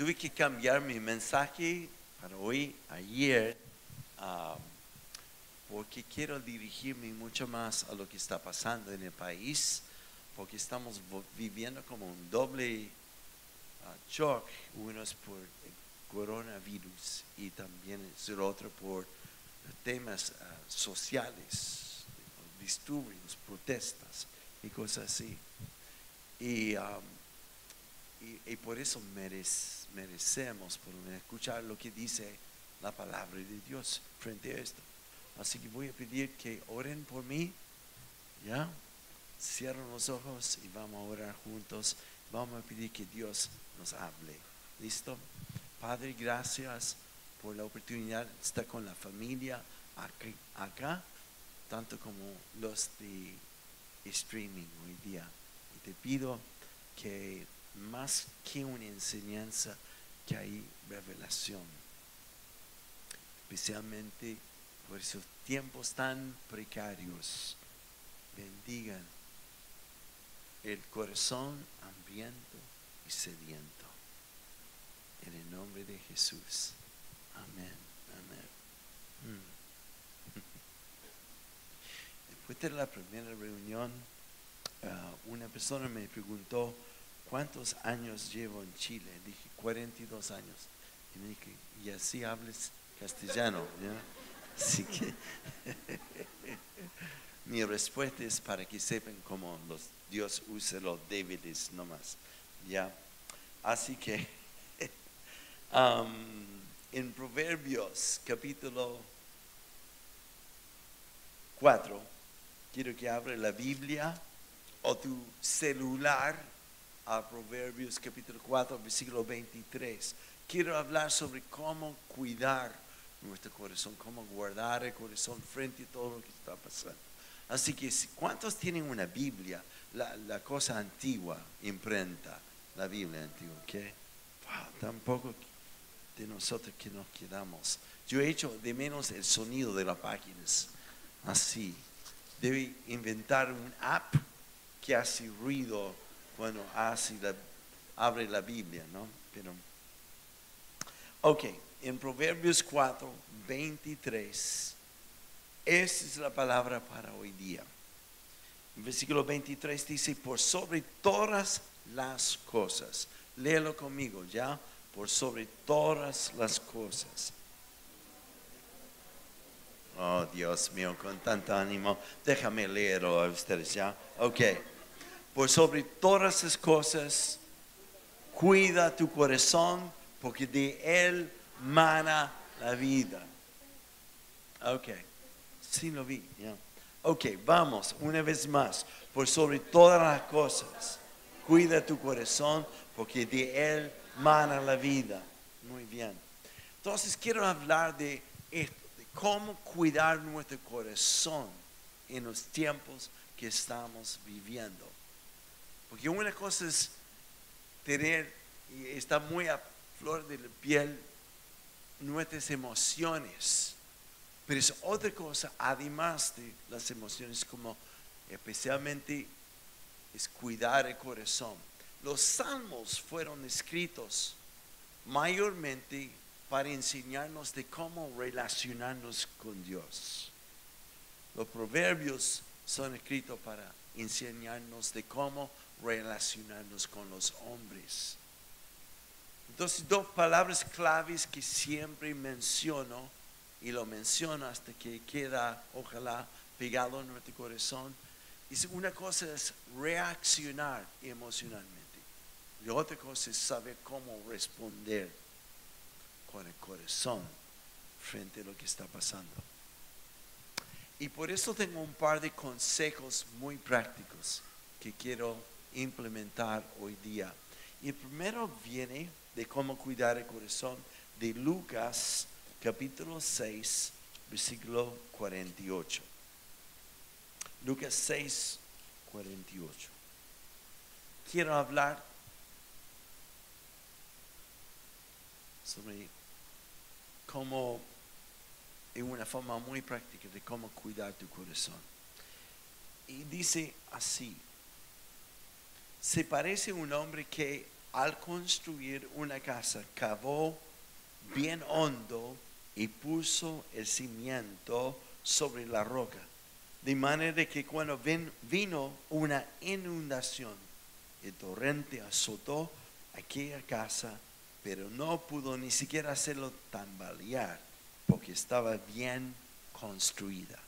tuve que cambiar mi mensaje para hoy, ayer, ah, porque quiero dirigirme mucho más a lo que está pasando en el país, porque estamos viviendo como un doble ah, shock, uno es por el coronavirus y también es el otro por temas ah, sociales, disturbios, protestas y cosas así. Y, um, y, y por eso merec- merecemos por escuchar lo que dice la palabra de Dios frente a esto. Así que voy a pedir que oren por mí, ¿ya? Cierren los ojos y vamos a orar juntos. Vamos a pedir que Dios nos hable. ¿Listo? Padre, gracias por la oportunidad de estar con la familia aquí- acá, tanto como los de streaming hoy día. Y te pido que más que una enseñanza, que hay revelación, especialmente por esos tiempos tan precarios. Bendigan el corazón hambriento y sediento. En el nombre de Jesús. Amén. Amén. Mm. Después de la primera reunión, ah, una persona me preguntó cuántos años llevo en Chile. Dije 42 años. Y me dije, y así hables castellano. Así que mi respuesta es para que sepan cómo los, Dios usa los débiles nomás. ¿ya? Así que am, en Proverbios capítulo 4, quiero que abra la Biblia o tu celular a Proverbios capítulo 4, versículo 23. Quiero hablar sobre cómo cuidar nuestro corazón, cómo guardar el corazón frente a todo lo que está pasando. Así que, ¿cuántos tienen una Biblia? La, la cosa antigua, imprenta, la Biblia antigua, ¿ok? Wow, tampoco de nosotros que nos quedamos. Yo he hecho de menos el sonido de las páginas, así. Debe inventar un app que hace ruido cuando hace la- abre la Biblia, ¿no? Pero, ok, en Proverbios 4, 23, esa es la palabra para hoy día. En versículo 23 dice, por sobre todas las cosas. Léelo conmigo, ¿ya? Por sobre todas las cosas. Oh, Dios mío, con tanto ánimo. Déjame leerlo a ustedes, ¿ya? Ok. Por sobre todas las cosas, cuida tu corazón, porque de él mana la vida. Ok. Sí lo vi, ya. Ok, vamos, una vez más. Por sobre todas las cosas, cuida tu corazón, porque de él mana la vida. Muy bien. Entonces quiero hablar de esto, de cómo cuidar nuestro corazón en los tiempos que estamos viviendo. Porque una cosa es tener, y está muy a flor de la piel, nuestras emociones. Pero es otra cosa, además de las emociones, como especialmente es cuidar el corazón. Los salmos fueron escritos mayormente para enseñarnos de cómo relacionarnos con Dios. Los proverbios son escritos para enseñarnos de cómo relacionarnos con los hombres. Entonces, dos palabras claves que siempre menciono y lo menciono hasta que queda, ojalá, pegado en nuestro corazón. Es una cosa es reaccionar emocionalmente y otra cosa es saber cómo responder con el corazón frente a lo que está pasando. Y por eso tengo un par de consejos muy prácticos que quiero implementar hoy día. Y el primero viene de cómo cuidar el corazón de Lucas capítulo 6, versículo 48. Lucas 6, 48. Quiero hablar sobre cómo, en una forma muy práctica, de cómo cuidar tu corazón. Y dice así, se parece un hombre que al construir una casa, cavó bien hondo y puso el cimiento sobre la roca. De manera que cuando vino una inundación, el torrente azotó aquella casa, pero no pudo ni siquiera hacerlo tambalear, porque estaba bien construida.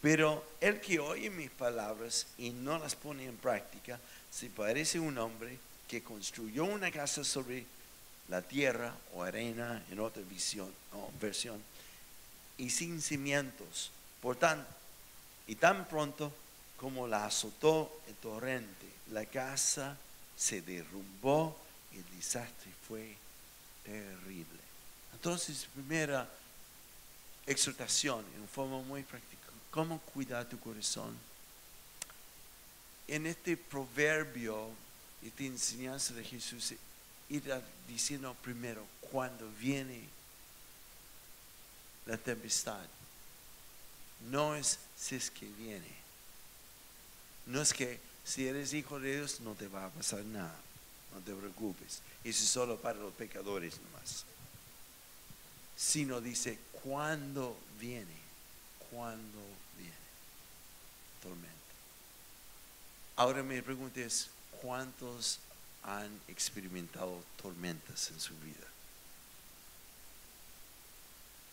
Pero el que oye mis palabras y no las pone en práctica, se parece a un hombre que construyó una casa sobre la tierra o arena en otra versión, y sin cimientos. Por tanto, y tan pronto como la azotó el torrente, la casa se derrumbó y el desastre fue terrible. Entonces, primera exhortación en forma muy práctica, ¿cómo cuidar tu corazón? En este proverbio, esta enseñanza de Jesús, ir diciendo primero, cuando viene la tempestad, no es si es que viene. No es que si eres hijo de Dios no te va a pasar nada. No te preocupes. Eso es solo para los pecadores nomás. Sino dice, cuando viene? cuando viene? Tormenta. Ahora mi pregunta es, ¿cuántos han experimentado tormentas en su vida?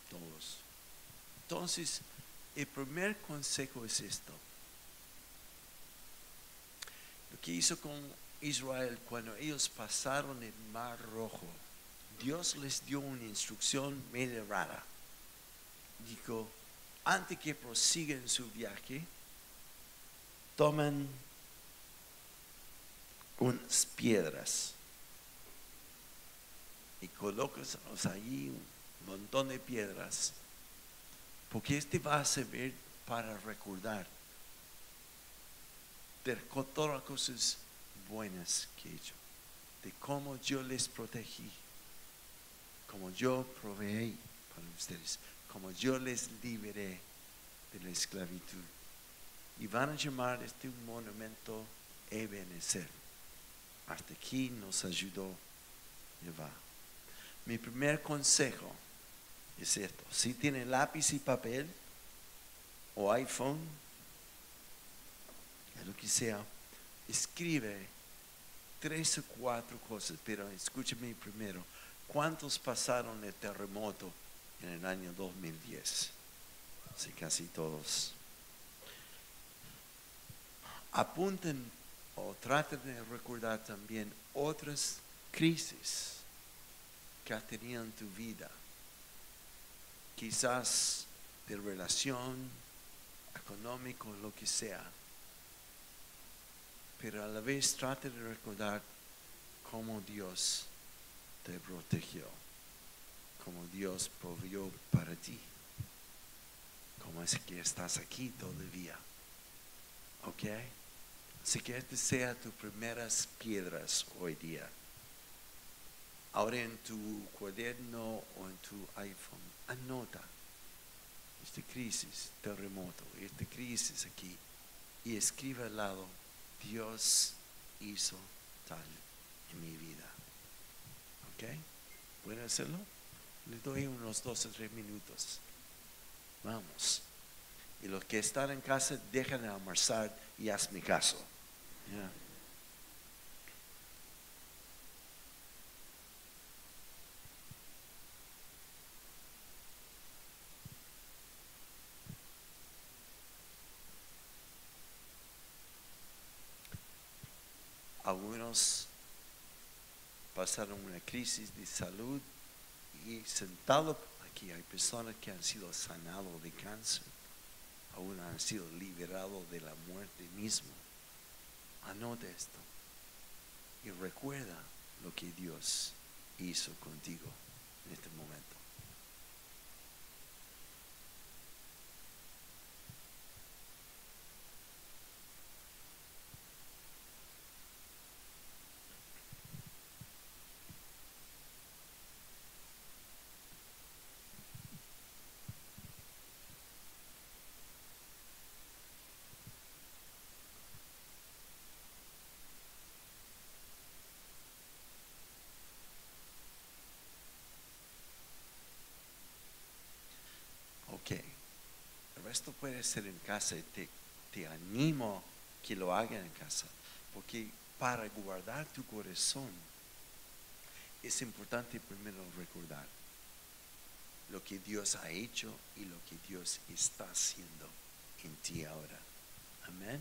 Todos. Entonces, el primer consejo es esto. Lo que hizo con Israel cuando ellos pasaron el mar rojo, Dios les dio una instrucción medio rara. Dijo, antes que prosiguen su viaje, tomen unas piedras y colóquenlas allí, un montón de piedras porque este va a servir para recordar de todas las cosas buenas que he hecho, de cómo yo les protegí, como yo proveí para ustedes, como yo les liberé de la esclavitud. Y van a llamar este monumento Ebenezer. Hasta aquí nos ayudó. Mi primer consejo es esto. Si tiene lápiz y papel o iPhone, lo que sea, escribe tres o cuatro cosas, pero escúcheme primero. ¿Cuántos pasaron el terremoto en el año 2010? Sí, casi todos. Apunten o traten de recordar también otras crisis que has tenido en tu vida quizás de relación, económico, lo que sea. Pero a la vez trate de recordar cómo Dios te protegió, cómo Dios provió para ti, cómo es que estás aquí todavía. ¿Ok? Así que este sea tus primeras piedras hoy día. Ahora en tu cuaderno o en tu iPhone anota esta crisis, terremoto, esta crisis aquí, y escribe al lado, Dios hizo tal en mi vida. ¿Ok? ¿Pueden hacerlo? Le doy unos dos o tres minutos. Vamos. Y los que están en casa, dejan de almorzar y hazme caso. Algunos pasaron una crisis de salud y sentado aquí hay personas que han sido sanados de cáncer, aún han sido liberados de la muerte mismo. Anote esto y recuerda lo que Dios hizo contigo en este momento. Esto puede ser en casa y te, te animo que lo hagan en casa, porque para guardar tu corazón es importante primero recordar lo que Dios ha hecho y lo que Dios está haciendo en ti ahora. Amén.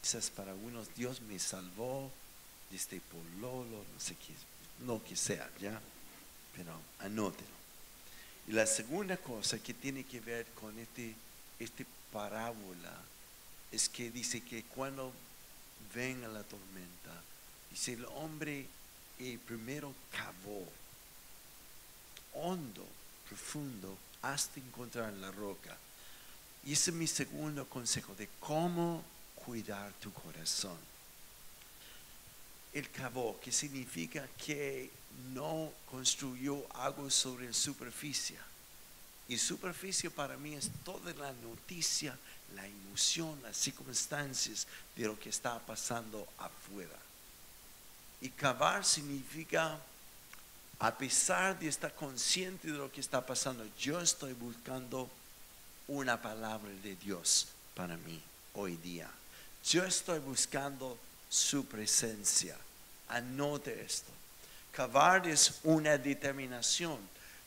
Quizás para algunos Dios me salvó de este pololo, no sé qué, no que sea, ya, pero anótelo. Y la segunda cosa que tiene que ver con este, este parábola es que dice que cuando venga la tormenta, dice el hombre eh, primero cavó hondo, profundo, hasta encontrar la roca. Y ese es mi segundo consejo de cómo cuidar tu corazón. El cavó, que significa que no construyó algo sobre la superficie. Y superficie para mí es toda la noticia, la emoción, las circunstancias de lo que está pasando afuera. Y cavar significa, a pesar de estar consciente de lo que está pasando, yo estoy buscando una palabra de Dios para mí hoy día. Yo estoy buscando su presencia. Anote esto. Cavar es una determinación,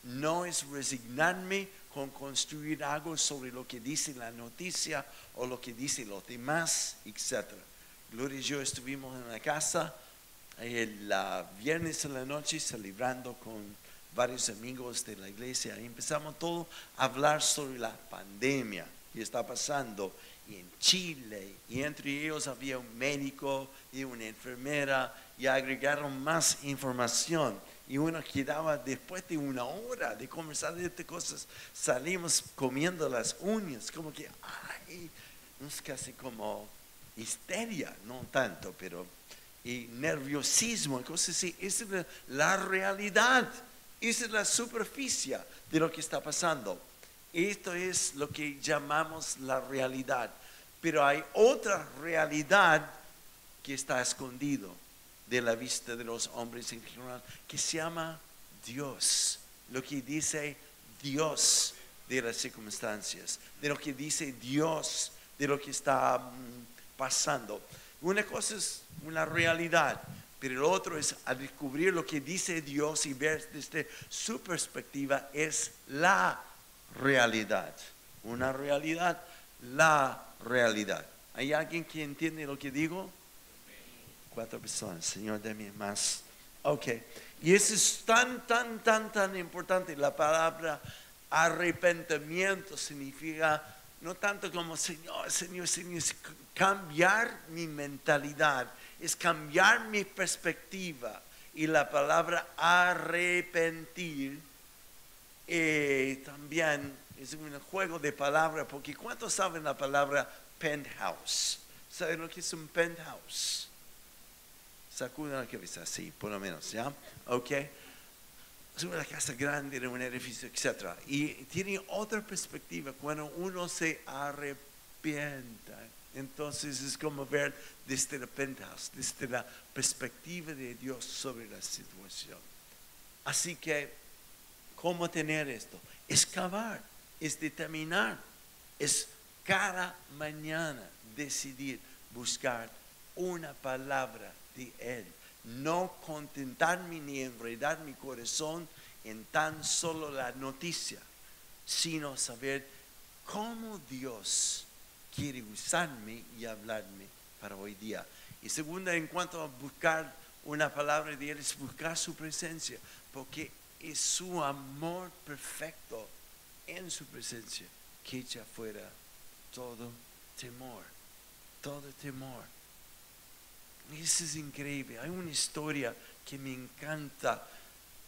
no es resignarme con construir algo sobre lo que dice la noticia o lo que dicen los demás, etc. Gloria y yo estuvimos en la casa el viernes en la noche celebrando con varios amigos de la iglesia y empezamos todo a hablar sobre la pandemia que está pasando en Chile y entre ellos había un médico y una enfermera y agregaron más información y uno quedaba después de una hora de conversar de estas cosas salimos comiendo las uñas como que ay es casi como histeria no tanto pero y nerviosismo y cosas así. Esa es la realidad esa es la superficie de lo que está pasando esto es lo que llamamos la realidad. Pero hay otra realidad que está escondido de la vista de los hombres en general, que se llama Dios. Lo que dice Dios de las circunstancias, de lo que dice Dios de lo que está mm, pasando. Una cosa es una realidad, pero el otro es a descubrir lo que dice Dios y ver desde su perspectiva es la realidad. Una realidad, la realidad. ¿Hay alguien que entiende lo que digo? Cuatro personas. Señor, dame más. Ok. Y eso es tan, tan, tan, tan importante. La palabra arrepentimiento significa no tanto como Señor, Señor, Señor, cambiar mi mentalidad, es cambiar mi perspectiva. Y la palabra arrepentir eh, también es un juego de palabras, porque ¿cuántos saben la palabra penthouse? ¿Saben lo que es un penthouse? Sacuden la cabeza, así, por lo menos, ¿ya? ¿Ok? Es una casa grande, un edificio, etc. Y tiene otra perspectiva cuando uno se arrepienta. Entonces es como ver desde el penthouse, desde la perspectiva de Dios sobre la situación. Así que ¿Cómo tener esto? Es cavar, es determinar, es cada mañana decidir buscar una palabra de Él. No contentarme ni enredar mi corazón en tan solo la noticia, sino saber cómo Dios quiere usarme y hablarme para hoy día. Y segunda, en cuanto a buscar una palabra de Él, es buscar su presencia, porque es su amor perfecto en su presencia que echa fuera todo temor, todo temor. Eso es increíble. Hay una historia que me encanta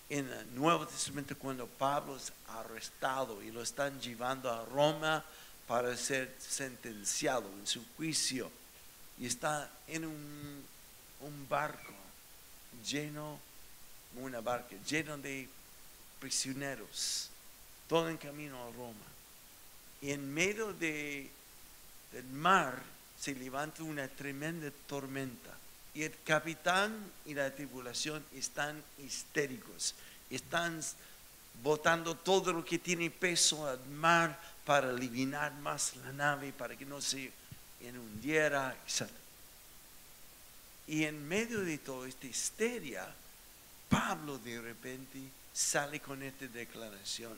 en el Nuevo Testamento cuando Pablo es arrestado y lo están llevando a Roma para ser sentenciado en su juicio. Y está en un, un barco lleno, una barca lleno de prisioneros, todo en camino a Roma. Y en medio de, del mar se levanta una tremenda tormenta. Y el capitán y la tripulación están histéricos, están botando todo lo que tiene peso al mar para eliminar más la nave, para que no se inundiera, etc. Y en medio de toda esta histeria, Pablo de repente sale con esta declaración.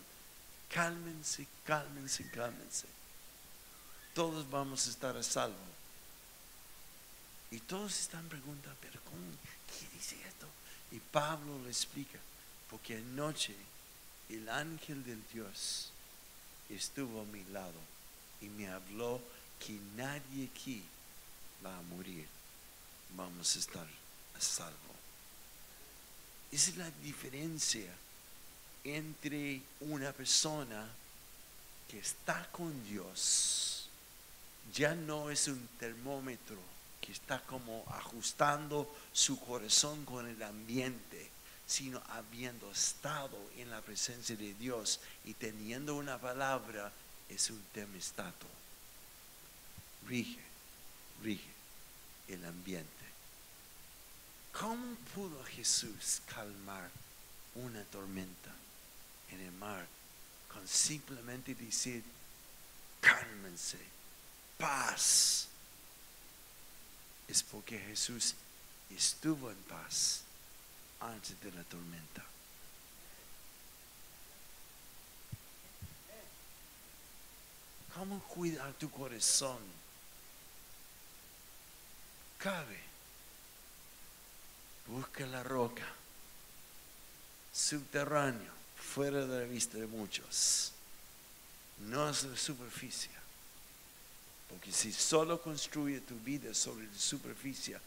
Cálmense, cálmense, cálmense. Todos vamos a estar a salvo. Y todos están preguntando, pero ¿cómo? ¿Qué dice esto? Y Pablo le explica, porque anoche el ángel del Dios estuvo a mi lado y me habló que nadie aquí va a morir. Vamos a estar a salvo. Esa es la diferencia entre una persona que está con Dios. Ya no es un termómetro que está como ajustando su corazón con el ambiente, sino habiendo estado en la presencia de Dios y teniendo una palabra, es un termostato. Rige, rige el ambiente. ¿Cómo pudo Jesús calmar una tormenta en el mar con simplemente decir, cálmense, paz? Es porque Jesús estuvo en paz antes de la tormenta. ¿Cómo cuidar tu corazón? Cabe. Busca la roca. Subterráneo, fuera de la vista de muchos. No es la superficie. Porque si solo construye tu vida sobre la superficie,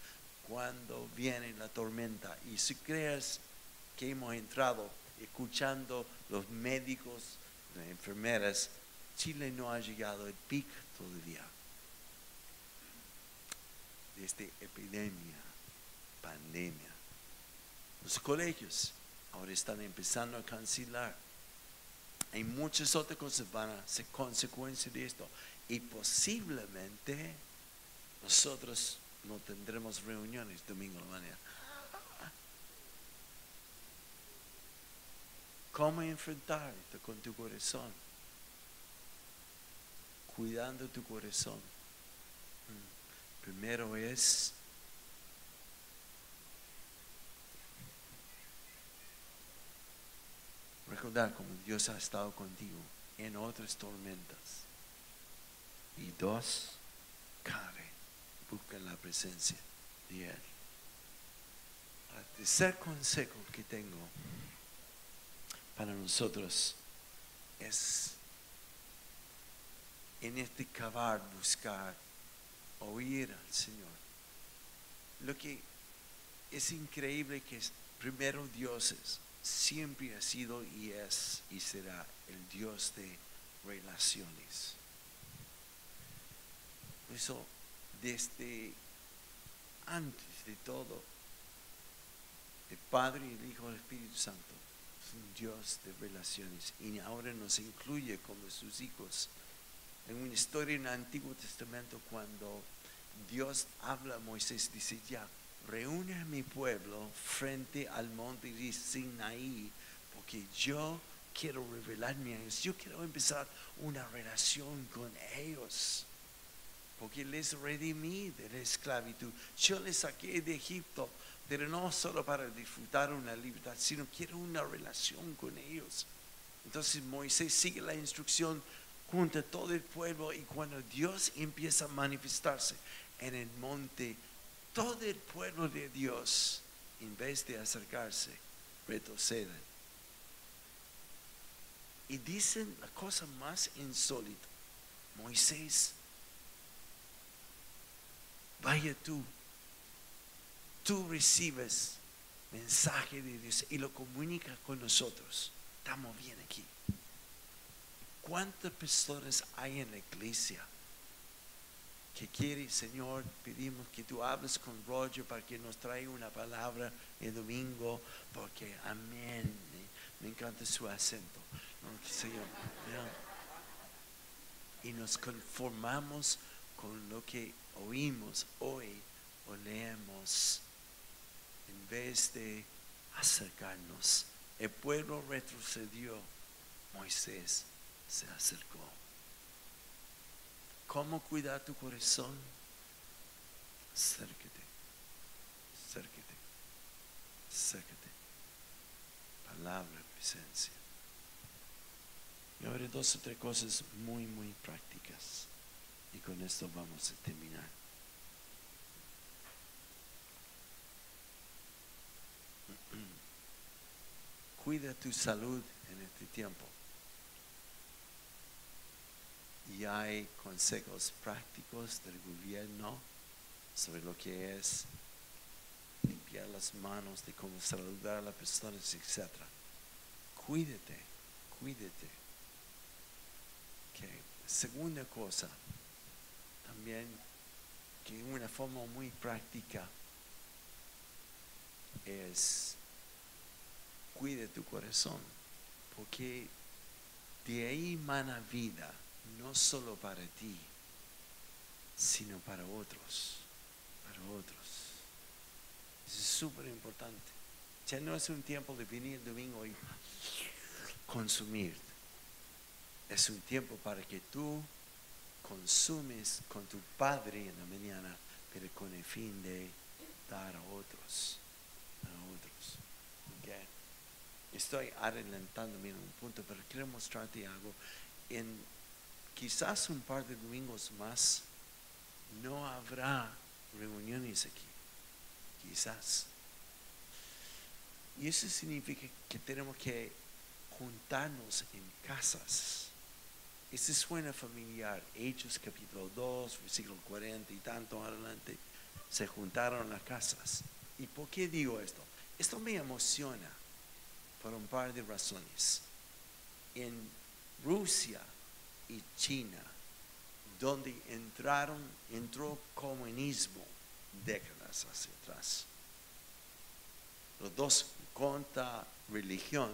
cuando viene la tormenta, y si crees que hemos entrado escuchando los médicos, las enfermeras, Chile no ha llegado al pico todavía de esta epidemia, pandemia. Los colegios ahora están empezando a cancelar. Hay muchas otras cosas van a ser consecuencia de esto. Y posiblemente nosotros no tendremos reuniones domingo de la mañana. ¿Cómo enfrentar esto con tu corazón? Cuidando tu corazón. Mm. Primero es recordar cómo Dios ha estado contigo en otras tormentas. Y dos, cabe, busca la presencia de Él. El tercer consejo que tengo para nosotros es en este cavar buscar oír al Señor. Lo que es increíble que es primero Dios es, siempre ha sido y es y será el Dios de relaciones. Por eso, desde antes de todo, el Padre, el Hijo y el Espíritu Santo es un Dios de relaciones y ahora nos incluye como sus hijos. En una historia en el Antiguo Testamento, cuando Dios habla a Moisés, dice ya, reúne a mi pueblo frente al monte de Sinaí, porque yo quiero revelarme a ellos, yo quiero empezar una relación con ellos, porque les redimí de la esclavitud, yo les saqué de Egipto, pero no solo para disfrutar una libertad, sino quiero una relación con ellos. Entonces Moisés sigue la instrucción, junto todo el pueblo y cuando Dios empieza a manifestarse en el monte todo el pueblo de Dios, en vez de acercarse, retroceden. Y dicen la cosa más insólita. Moisés, vaya tú, tú recibes mensaje de Dios y lo comunica con nosotros. Estamos bien aquí. ¿Cuántas personas hay en la iglesia que quiere, Señor, pedimos que tú hables con Roger para que nos traiga una palabra el domingo, porque amén, me, encanta su acento. Señor, y nos conformamos con lo que oímos hoy o leemos en vez de acercarnos. El pueblo retrocedió, Moisés se acercó. ¿Cómo cuidar tu corazón? Acércate, acércate, acércate. Palabra, presencia. Y ahora dos o tres cosas muy, muy prácticas. Y con esto vamos a terminar. Cuida tu salud en este tiempo. Y hay consejos prácticos del gobierno sobre lo que es limpiar las manos, de cómo saludar a las personas, etc. Cuídate, cuídate. Okay. Segunda cosa, también que una forma muy práctica es cuide tu corazón, porque de ahí mana vida, no solo para ti, sino para otros, para otros. es súper importante. Ya no es un tiempo de venir domingo y consumir. Es un tiempo para que tú consumes con tu Padre en la mañana, pero con el fin de dar a otros. A otros. Okay. Estoy adelantándome en un punto, pero quiero mostrarte algo. En quizás un par de domingos más no habrá reuniones aquí. Quizás. Y eso significa que tenemos que juntarnos en casas ese suena familiar. Hechos capítulo 2, versículo 40 y tanto adelante. Se juntaron las casas. ¿Y por qué digo esto? Esto me emociona por un par de razones. En Rusia y China, donde entraron, entró comunismo décadas hacia atrás. Los dos contra religión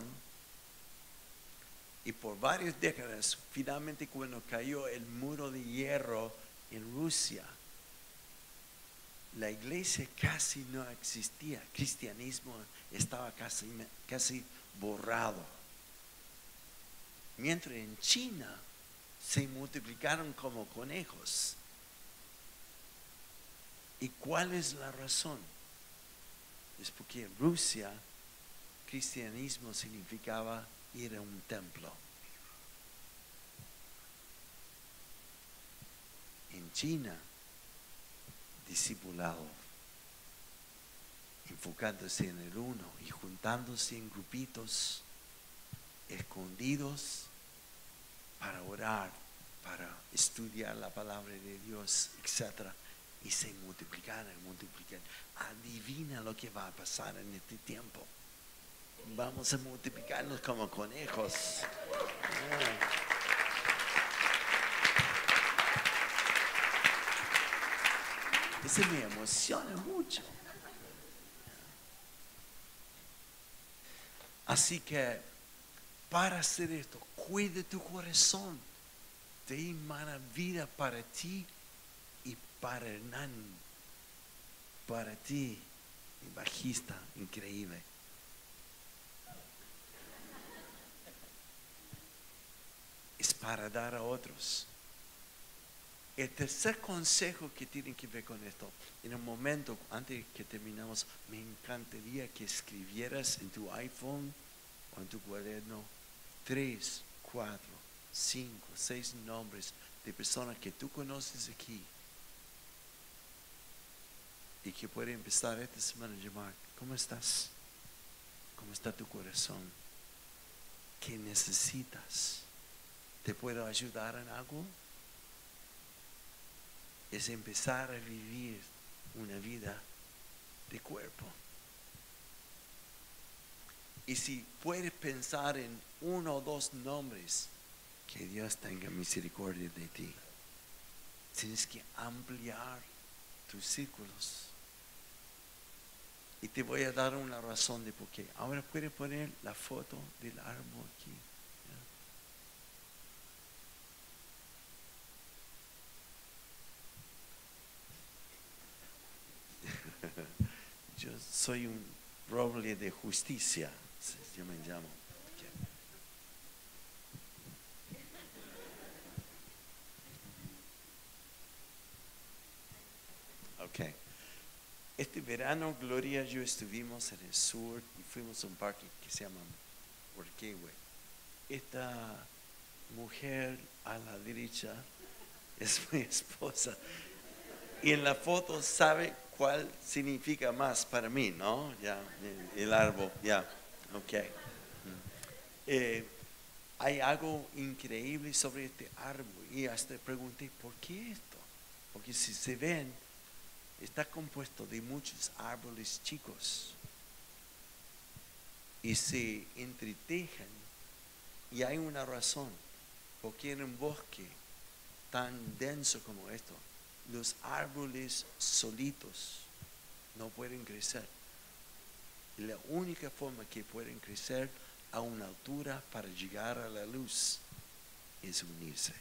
y por varias décadas, finalmente cuando cayó el muro de hierro en Rusia, la iglesia casi no existía, el cristianismo estaba casi, casi borrado. Mientras en China se multiplicaron como conejos. ¿Y cuál es la razón? Es porque en Rusia cristianismo significaba ir a un templo. En China, discipulado, enfocándose en el uno y juntándose en grupitos escondidos para orar, para estudiar la palabra de Dios, etc. Y se multiplican y multiplican. Adivina lo que va a pasar en este tiempo vamos a multiplicarnos como conejos. Eso me emociona mucho. Así que para hacer esto, cuide tu corazón. Te mala vida para ti y para Hernán. Para ti, bajista increíble. es para dar a otros. El tercer consejo que tiene que ver con esto, en un momento, antes que terminamos, me encantaría que escribieras en tu iPhone o en tu cuaderno tres, cuatro, cinco, seis nombres de personas que tú conoces aquí y que puede empezar esta semana a llamar, ¿cómo estás? ¿Cómo está tu corazón? ¿Qué necesitas? ¿Te puedo ayudar en algo? Es empezar a vivir una vida de cuerpo. Y si puedes pensar en uno o dos nombres, que Dios tenga misericordia de ti. Tienes que ampliar tus círculos. Y te voy a dar una razón de por qué. Ahora puedes poner la foto del árbol aquí. Yo soy un roble de justicia, yo me llamo. Ok. Este verano, Gloria y yo estuvimos en el sur y fuimos a un parque que se llama Orquehue. Esta mujer a la derecha es mi esposa. Y en la foto sabe cuál significa más para mí, ¿no? Ya, el árbol, ya ok. Eh, hay algo increíble sobre este árbol y hasta pregunté, ¿por qué esto? Porque si se ven, está compuesto de muchos árboles chicos y se entretejan y hay una razón, porque en un bosque tan denso como esto, los árboles solitos no pueden crecer. Y la única forma que pueden crecer a una altura para llegar a la luz es unirse.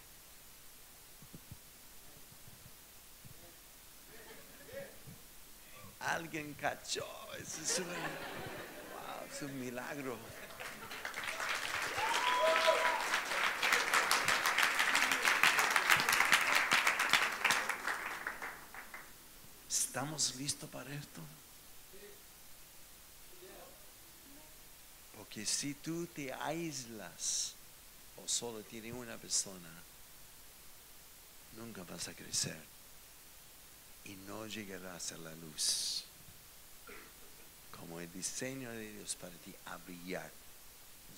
Alguien cachó, eso es un, wow, es un milagro. ¿Estamos listos para esto? Porque si tú te aíslas o solo tienes una persona, nunca vas a crecer y no llegarás a la luz. Como el diseño de Dios para ti, a brillar.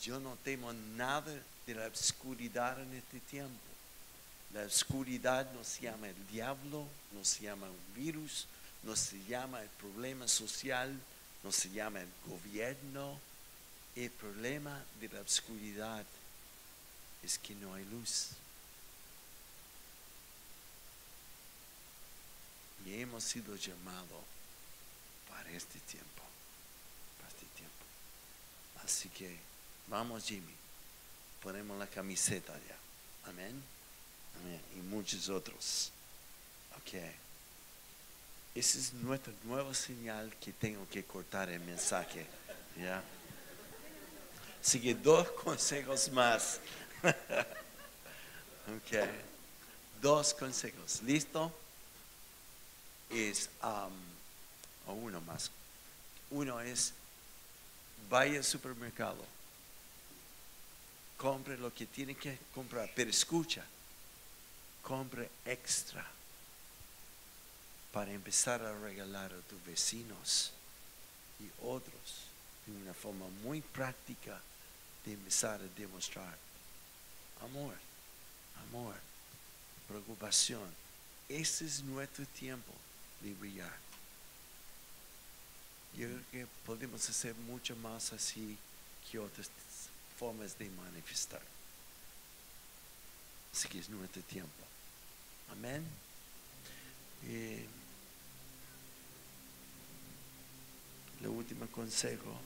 Yo no temo nada de la oscuridad en este tiempo. La oscuridad no se llama el diablo, no se llama un virus, no se llama el problema social, no se llama el gobierno. El problema de la oscuridad es que no hay luz. Y hemos sido llamados para este tiempo, para este tiempo. Así que vamos Jimmy, ponemos la camiseta ya. Amén. Amén. Y muchos otros. Ok. Esa es nuestra nueva señal que tengo que cortar el mensaje. ¿Ya? Así que dos consejos más. ok. Dos consejos. ¿Listo? Es, um, o uno más. Uno es, vaya al supermercado. Compre lo que tiene que comprar, pero escucha, compre extra para empezar a regalar a tus vecinos y otros una forma muy práctica de empezar a demostrar amor, amor, preocupación. Ese es nuestro tiempo de brillar. Yo creo que podemos hacer mucho más así que otras formas de manifestar. Así que es nuestro tiempo. Amén. Eh, el último consejo,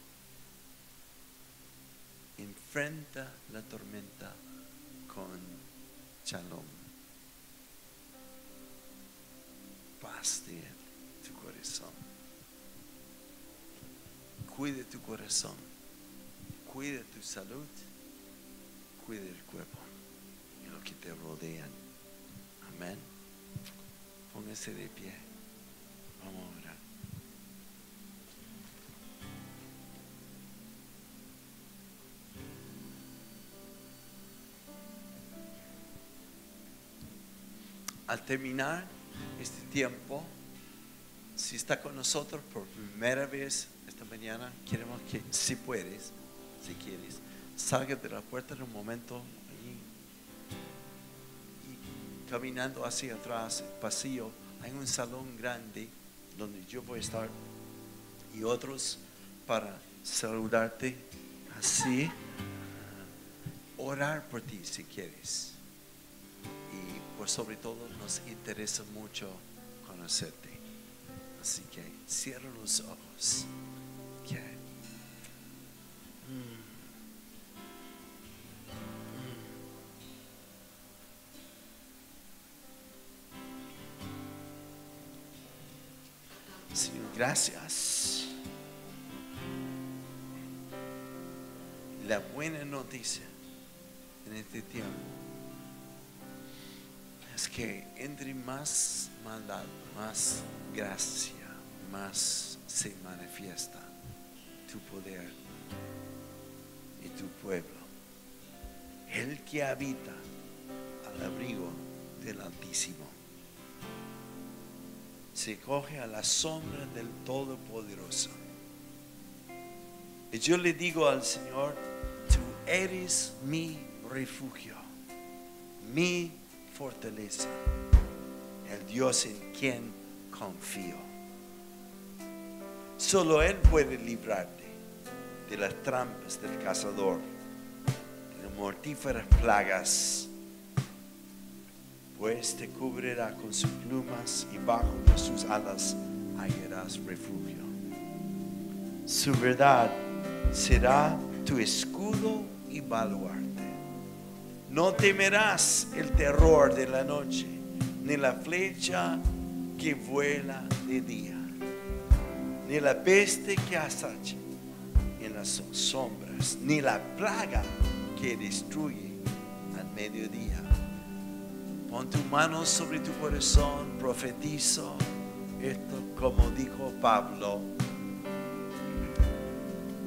enfrenta la tormenta con shalom, paz tu corazón. Cuide tu corazón, cuide tu salud, cuide el cuerpo y lo que te rodean. Amén. Póngase de pie. Vamos Al terminar este tiempo, si está con nosotros por primera vez esta mañana, queremos que, si puedes, si quieres, salga de la puerta en un momento ahí, y caminando hacia atrás, pasillo, hay un salón grande donde yo voy a estar y otros para saludarte así, orar por ti si quieres. Por sobre todo nos interesa mucho conocerte. Así que cierra los ojos. Señor, gracias. La buena noticia en este tiempo es que entre más maldad, más gracia, más se manifiesta tu poder y tu pueblo. El que habita al abrigo del Altísimo se coge a la sombra del Todopoderoso. Y yo le digo al Señor, tú eres mi refugio, mi fortaleza, el Dios en quien confío. Solo Él puede librarte de las trampas del cazador, de las mortíferas plagas, pues te cubrirá con sus plumas y bajo sus alas hallarás refugio. Su verdad será tu escudo y baluarte. No temerás el terror de la noche, ni la flecha que vuela de día, ni la peste que asache en las sombras, ni la plaga que destruye al mediodía. Pon tu mano sobre tu corazón, profetizo esto como dijo Pablo.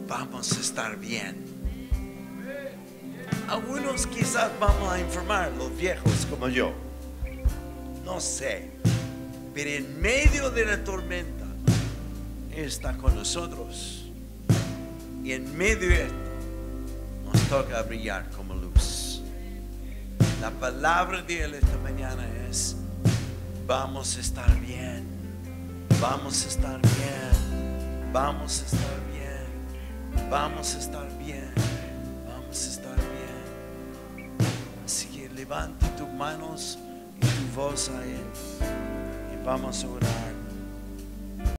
Vamos a estar bien. Algunos quizás vamos a informar, los viejos como yo. No sé. Pero en medio de la tormenta está con nosotros. Y en medio de esto nos toca brillar como luz. La palabra de Él esta mañana es, vamos a estar bien, vamos a estar bien, vamos a estar bien, vamos a estar bien, Levanta tus manos y tu voz a Él. Y vamos a orar.